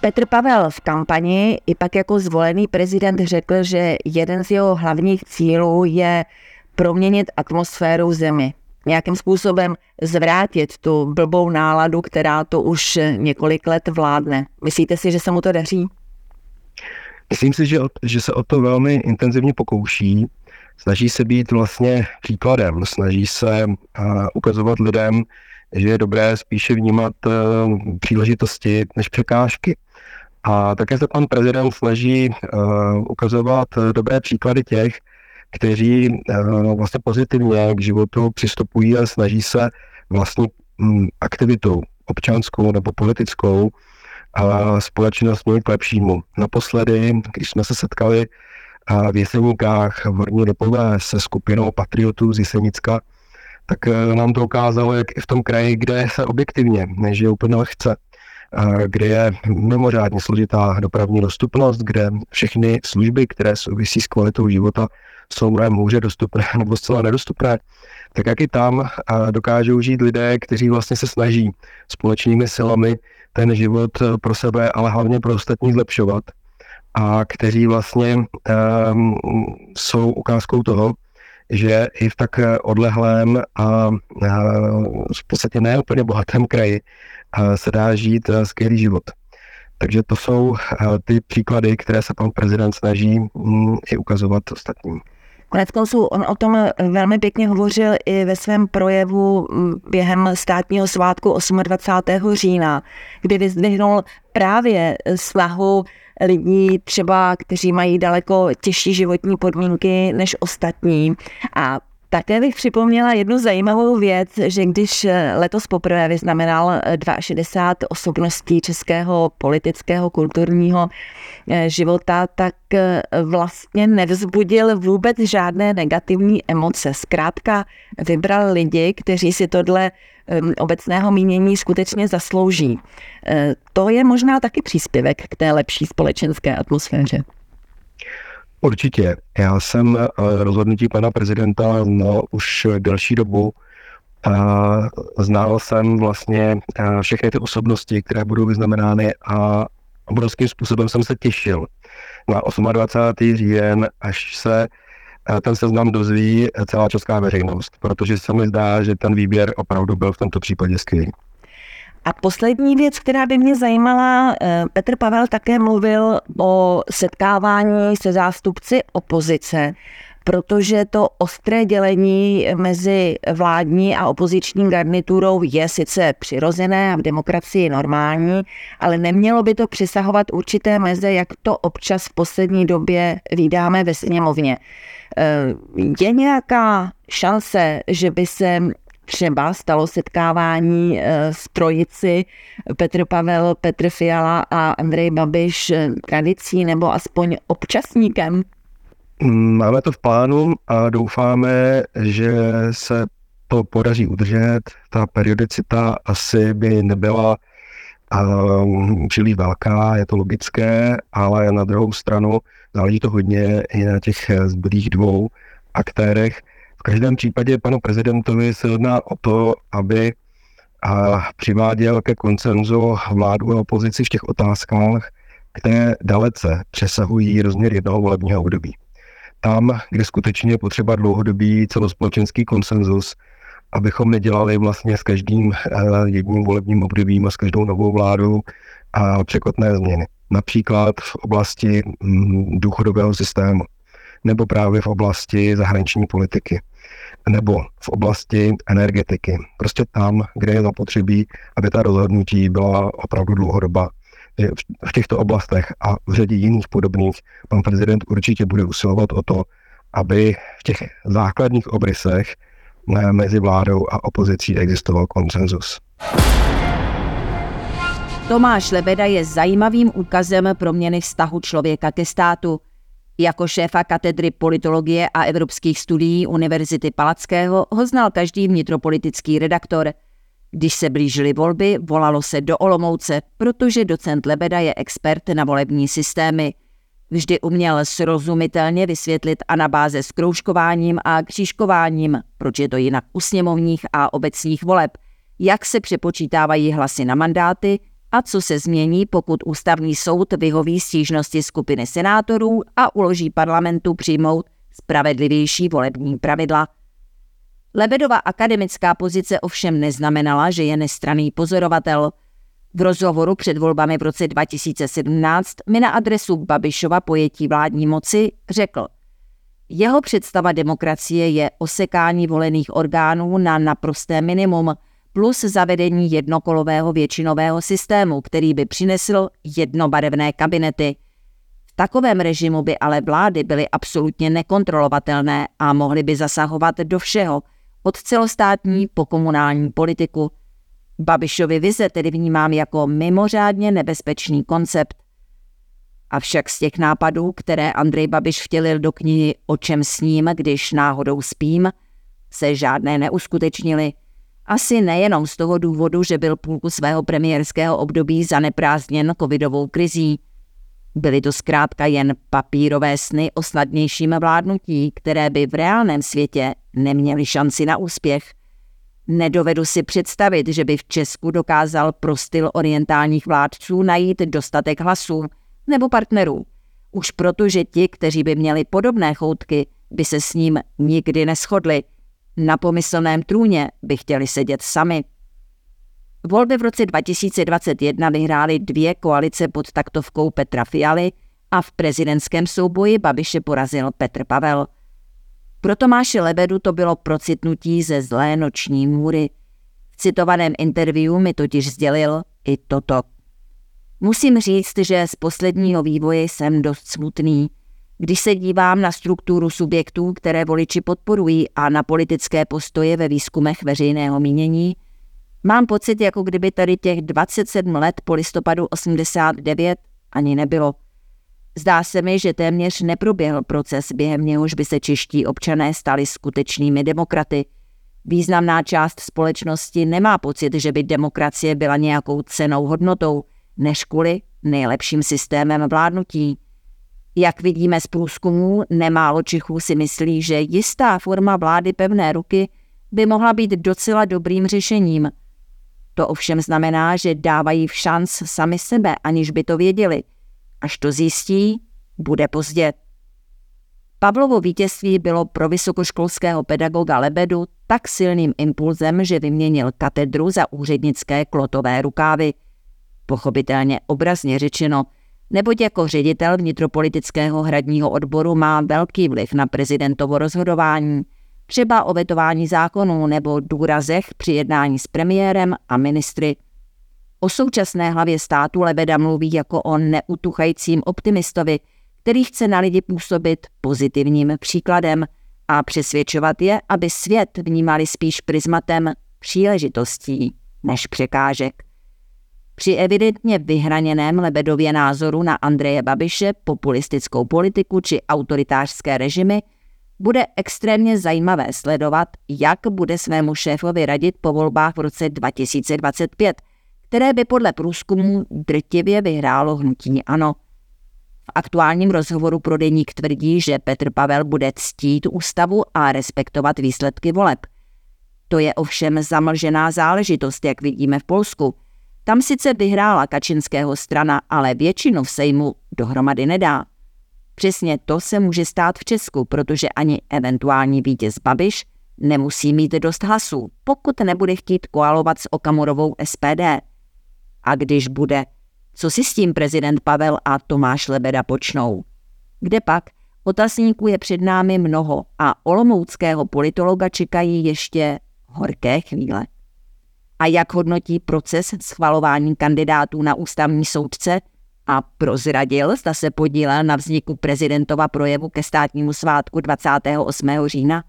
Petr Pavel v kampani i pak jako zvolený prezident řekl, že jeden z jeho hlavních cílů je proměnit atmosféru zemi. Nějakým způsobem zvrátit tu blbou náladu, která to už několik let vládne. Myslíte si, že se mu to daří? Myslím si, že, že se o to velmi intenzivně pokouší. Snaží se být vlastně příkladem, snaží se ukazovat lidem, že je dobré spíše vnímat uh, příležitosti než překážky. A také se pan prezident snaží uh, ukazovat dobré příklady těch, kteří vlastně pozitivně k životu přistupují a snaží se vlastně um, aktivitou občanskou nebo politickou a společnost k lepšímu. Naposledy, když jsme se setkali v Jeseníkách v Horní Lipové se skupinou patriotů z Jesenicka, tak e, nám to ukázalo, jak i v tom kraji, kde se objektivně nežije úplně lehce, kde je mimořádně složitá dopravní dostupnost, kde všechny služby, které souvisí s kvalitou života, jsou mnohem hůře dostupné nebo zcela nedostupné, tak jak i tam dokážou žít lidé, kteří vlastně se snaží společnými silami ten život pro sebe, ale hlavně pro ostatní zlepšovat a kteří vlastně um, jsou ukázkou toho, že i v tak odlehlém a uh, v podstatě ne úplně bohatém kraji uh, se dá žít skvělý život. Takže to jsou ty příklady, které se pan prezident snaží um, i ukazovat ostatním. Konec konců on o tom velmi pěkně hovořil i ve svém projevu během státního svátku 28. října, kdy vyzdvihnul právě snahu lidí třeba, kteří mají daleko těžší životní podmínky než ostatní a také bych připomněla jednu zajímavou věc, že když letos poprvé vyznamenal 62 osobností českého politického, kulturního eh, života, tak eh, vlastně nevzbudil vůbec žádné negativní emoce. Zkrátka vybral lidi, kteří si tohle obecného mínění skutečně zaslouží. Eh, to je možná taky příspěvek k té lepší společenské atmosféře. Určitě. Já jsem eh, rozhodnutí pana prezidenta znal už delší dobu. Znal jsem vlastně eh, všechny ty osobnosti, které budou vyznamenány a obrovským způsobem jsem se těšil na 28. říjen, až se eh, ten seznam dozví celá česká veřejnost, protože se mi zdá, že ten výběr opravdu byl v tomto případě skvělý. A poslední věc, která by mě zajímala, eh, Petr Pavel také mluvil o setkávání se zástupci opozice, protože to ostré dělení mezi vládní a opoziční garniturou je sice přirozené a v demokracii normální, ale nemělo by to přesahovat určité meze, jak to občas v poslední době vydáme ve sněmovně. Eh, je nějaká šance, že by se třeba stalo setkávání eh, s trojici Petr Pavel, Petr Fiala a Andrej Babiš eh, tradicí nebo aspoň občasníkem? Máme to v plánu a doufáme, že se to podaří udržet. Ta periodicita asi by nebyla um, příliš velká, je to logické, ale na druhou stranu záleží to hodně i na těch zbylých dvou aktérech. V každém případě panu prezidentovi se jedná o to, aby a přiváděl ke koncenzu vládu a opozici v těch otázkách, které dalece přesahují rozměr jednoho volebního období. Tam, kde skutečně je potřeba dlouhodobý celospolečenský konsenzus, abychom nedělali vlastně s každým eh, jedním volebním obdobím a s každou novou vládou a překotné změny. Například v oblasti mm, důchodového systému nebo právě v oblasti zahraniční politiky nebo v oblasti energetiky. Prostě tam, kde je zapotřebí, aby ta rozhodnutí byla opravdu dlouhodoba. V těchto oblastech a v řadě jiných podobných pan prezident určitě bude usilovat o to, aby v těch základních obrysech mezi vládou a opozicí existoval konsenzus. Tomáš Lebeda je zajímavým úkazem proměny vztahu člověka ke státu. Jako šéfa katedry politologie a evropských studií Univerzity Palackého ho znal každý vnitropolitický redaktor. Když se blížily volby, volalo se do Olomouce, protože docent Lebeda je expert na volební systémy. Vždy uměl srozumitelně vysvětlit anabáze s kroužkováním a křížkováním, proč je to jinak u sněmovních a obecních voleb, jak se přepočítávají hlasy na mandáty a co se změní, pokud ústavní soud vyhoví stížnosti skupiny senátorů a uloží parlamentu přijmout spravedlivější volební pravidla. Lebedova akademická pozice ovšem neznamenala, že je nestraný pozorovatel. V rozhovoru před volbami v roce 2017 mi na adresu Babišova pojetí vládní moci řekl Jeho představa demokracie je osekání volených orgánů na naprosté minimum – plus zavedení jednokolového většinového systému, který by přinesl jednobarevné kabinety. V takovém režimu by ale vlády byly absolutně nekontrolovatelné a mohly by zasahovat do všeho, od celostátní po komunální politiku. Babišovi vize tedy vnímám jako mimořádně nebezpečný koncept. Avšak z těch nápadů, které Andrej Babiš vtělil do knihy O čem s ním, když náhodou spím, se žádné neuskutečnily – asi nejenom z toho důvodu, že byl půlku svého premiérského období zaneprázdněn covidovou krizí. Byly to zkrátka jen papírové sny o snadnějším vládnutí, které by v reálném světě neměly šanci na úspěch. Nedovedu si představit, že by v Česku dokázal pro styl orientálních vládců najít dostatek hlasů nebo partnerů. Už proto, že ti, kteří by měli podobné choutky, by se s ním nikdy neschodli – na pomyslném trůně by chtěli sedět sami. Volby v roce 2021 vyhrály dvě koalice pod taktovkou Petra Fialy a v prezidentském souboji Babiše porazil Petr Pavel. Pro Tomáše Lebedu to bylo procitnutí ze zlé noční můry. V citovaném interview mi totiž sdělil i toto. Musím říct, že z posledního vývoje jsem dost smutný. Když se dívám na strukturu subjektů, které voliči podporují a na politické postoje ve výzkumech veřejného mínění, mám pocit, jako kdyby tady těch 27 let po listopadu 89 ani nebylo. Zdá se mi, že téměř neproběhl proces, během něhož by se čeští občané stali skutečnými demokraty. Významná část společnosti nemá pocit, že by demokracie byla nějakou cenou hodnotou, než kvůli nejlepším systémem vládnutí. Jak vidíme z průzkumů, nemálo Čechů si myslí, že jistá forma vlády pevné ruky by mohla být docela dobrým řešením. To ovšem znamená, že dávají v šanc sami sebe, aniž by to věděli. Až to zjistí, bude pozdě. Pavlovo vítězství bylo pro vysokoškolského pedagoga Lebedu tak silným impulzem, že vyměnil katedru za úřednické klotové rukávy. Pochopitelně obrazně řečeno – neboť jako ředitel vnitropolitického hradního odboru má velký vliv na prezidentovo rozhodování, třeba o vetování zákonů nebo důrazech při jednání s premiérem a ministry. O současné hlavě státu Lebeda mluví jako o neutuchajícím optimistovi, který chce na lidi působit pozitivním příkladem a přesvědčovat je, aby svět vnímali spíš prismatem příležitostí než překážek. Při evidentně vyhraněném Lebedově názoru na Andreje Babiše, populistickou politiku či autoritářské režimy bude extrémně zajímavé sledovat, jak bude svému šéfovi radit po volbách v roce 2025, které by podle průzkumu drtivě vyhrálo hnutí ANO. V aktuálním rozhovoru pro deník tvrdí, že Petr Pavel bude ctít ústavu a respektovat výsledky voleb. To je ovšem zamlžená záležitost, jak vidíme v Polsku – tam sice vyhrála Kačinského strana, ale většinu v Sejmu dohromady nedá. Přesně to se může stát v Česku, protože ani eventuální vítěz Babiš nemusí mít dost hlasů, pokud nebude chtít koalovat s Okamurovou SPD. A když bude, co si s tím prezident Pavel a Tomáš Lebeda počnou? Kde pak? Otazníků je před námi mnoho a olomouckého politologa čekají ještě horké chvíle a jak hodnotí proces schvalování kandidátů na ústavní soudce a prozradil, zda se podílel na vzniku prezidentova projevu ke státnímu svátku 28. října.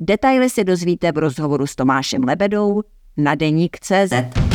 Detaily si dozvíte v rozhovoru s Tomášem Lebedou na deník CZ.